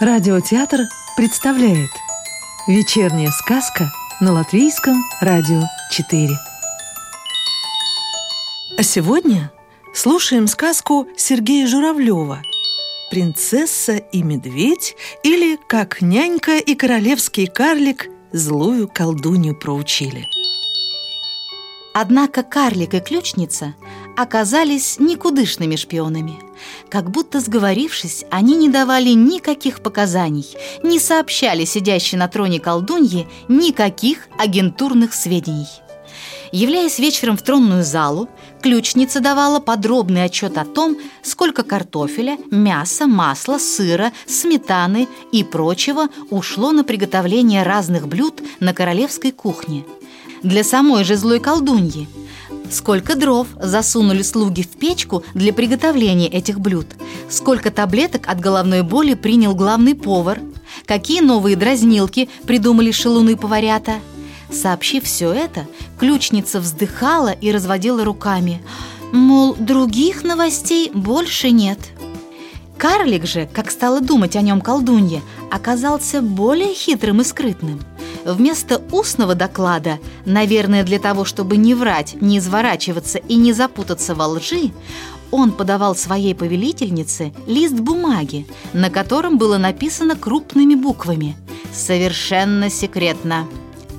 Радиотеатр представляет Вечерняя сказка на Латвийском радио 4 А сегодня слушаем сказку Сергея Журавлева «Принцесса и медведь» или «Как нянька и королевский карлик злую колдунью проучили». Однако карлик и ключница оказались никудышными шпионами. Как будто сговорившись, они не давали никаких показаний, не сообщали сидящей на троне колдуньи никаких агентурных сведений. Являясь вечером в тронную залу, ключница давала подробный отчет о том, сколько картофеля, мяса, масла, сыра, сметаны и прочего ушло на приготовление разных блюд на королевской кухне – для самой же злой колдуньи. Сколько дров засунули слуги в печку для приготовления этих блюд? Сколько таблеток от головной боли принял главный повар? Какие новые дразнилки придумали шелуны-поварята? Сообщив все это, ключница вздыхала и разводила руками. Мол, других новостей больше нет. Карлик же, как стала думать о нем колдунья, оказался более хитрым и скрытным – Вместо устного доклада, наверное, для того, чтобы не врать, не изворачиваться и не запутаться во лжи, он подавал своей повелительнице лист бумаги, на котором было написано крупными буквами «Совершенно секретно.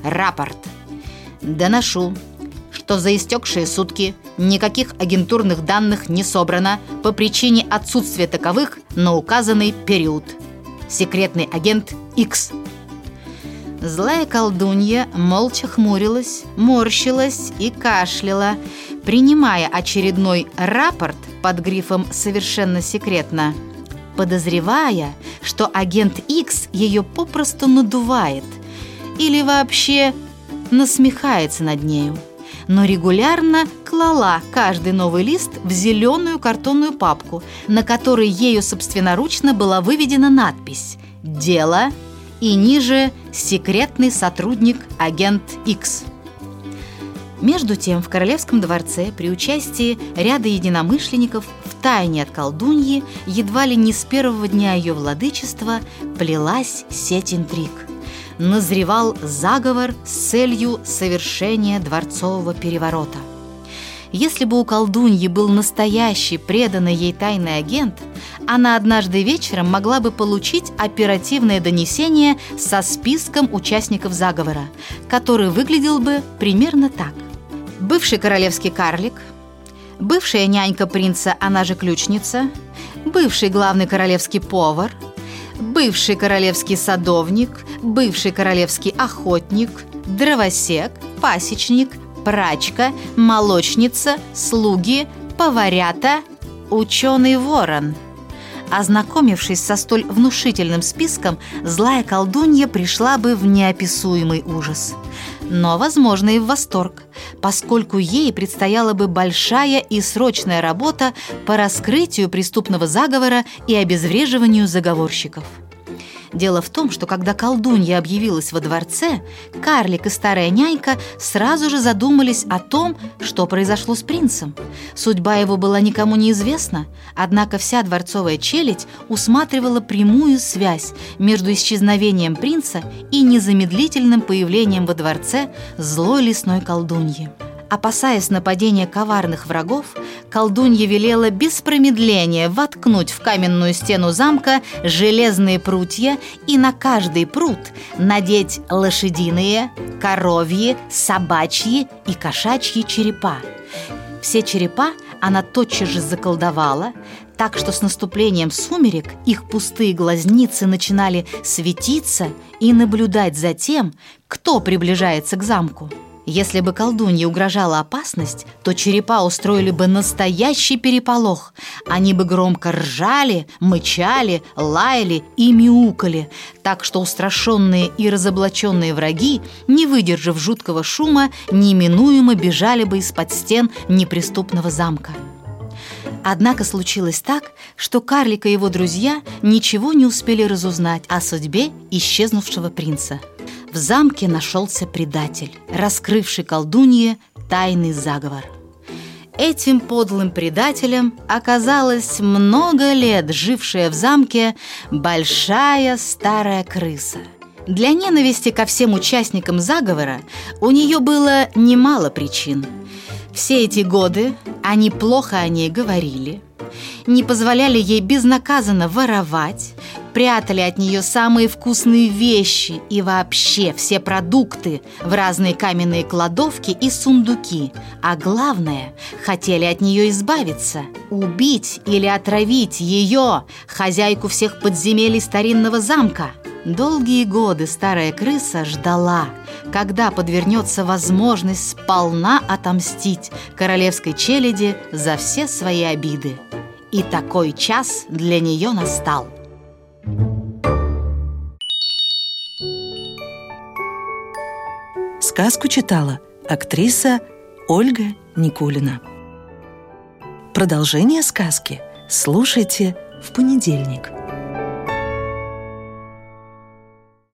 Рапорт. Доношу, что за истекшие сутки. Никаких агентурных данных не собрано по причине отсутствия таковых на указанный период. Секретный агент X – Злая колдунья молча хмурилась, морщилась и кашляла, принимая очередной рапорт под грифом «Совершенно секретно», подозревая, что агент X ее попросту надувает или вообще насмехается над нею но регулярно клала каждый новый лист в зеленую картонную папку, на которой ею собственноручно была выведена надпись «Дело и ниже «Секретный сотрудник агент X». Между тем, в Королевском дворце при участии ряда единомышленников в тайне от колдуньи едва ли не с первого дня ее владычества плелась сеть интриг. Назревал заговор с целью совершения дворцового переворота. Если бы у колдуньи был настоящий, преданный ей тайный агент, она однажды вечером могла бы получить оперативное донесение со списком участников заговора, который выглядел бы примерно так. Бывший королевский карлик, бывшая нянька принца, она же ключница, бывший главный королевский повар, бывший королевский садовник, бывший королевский охотник, дровосек, пасечник, прачка, молочница, слуги, поварята, ученый ворон. Ознакомившись со столь внушительным списком, злая колдунья пришла бы в неописуемый ужас. Но, возможно, и в восторг, поскольку ей предстояла бы большая и срочная работа по раскрытию преступного заговора и обезвреживанию заговорщиков. Дело в том, что когда колдунья объявилась во дворце, карлик и старая нянька сразу же задумались о том, что произошло с принцем. Судьба его была никому неизвестна, однако вся дворцовая челядь усматривала прямую связь между исчезновением принца и незамедлительным появлением во дворце злой лесной колдуньи. Опасаясь нападения коварных врагов, колдунья велела без промедления воткнуть в каменную стену замка железные прутья и на каждый прут надеть лошадиные, коровьи, собачьи и кошачьи черепа. Все черепа она тотчас же заколдовала, так что с наступлением сумерек их пустые глазницы начинали светиться и наблюдать за тем, кто приближается к замку. Если бы колдунье угрожала опасность, то черепа устроили бы настоящий переполох. Они бы громко ржали, мычали, лаяли и мяукали, так что устрашенные и разоблаченные враги, не выдержав жуткого шума, неминуемо бежали бы из-под стен неприступного замка. Однако случилось так, что карлик и его друзья ничего не успели разузнать о судьбе исчезнувшего принца – в замке нашелся предатель, раскрывший колдунье тайный заговор. Этим подлым предателем оказалась много лет жившая в замке большая старая крыса. Для ненависти ко всем участникам заговора у нее было немало причин. Все эти годы они плохо о ней говорили, не позволяли ей безнаказанно воровать, прятали от нее самые вкусные вещи и вообще все продукты в разные каменные кладовки и сундуки. А главное, хотели от нее избавиться, убить или отравить ее, хозяйку всех подземелий старинного замка. Долгие годы старая крыса ждала, когда подвернется возможность сполна отомстить королевской челяди за все свои обиды. И такой час для нее настал – Сказку читала актриса Ольга Никулина. Продолжение сказки слушайте в понедельник –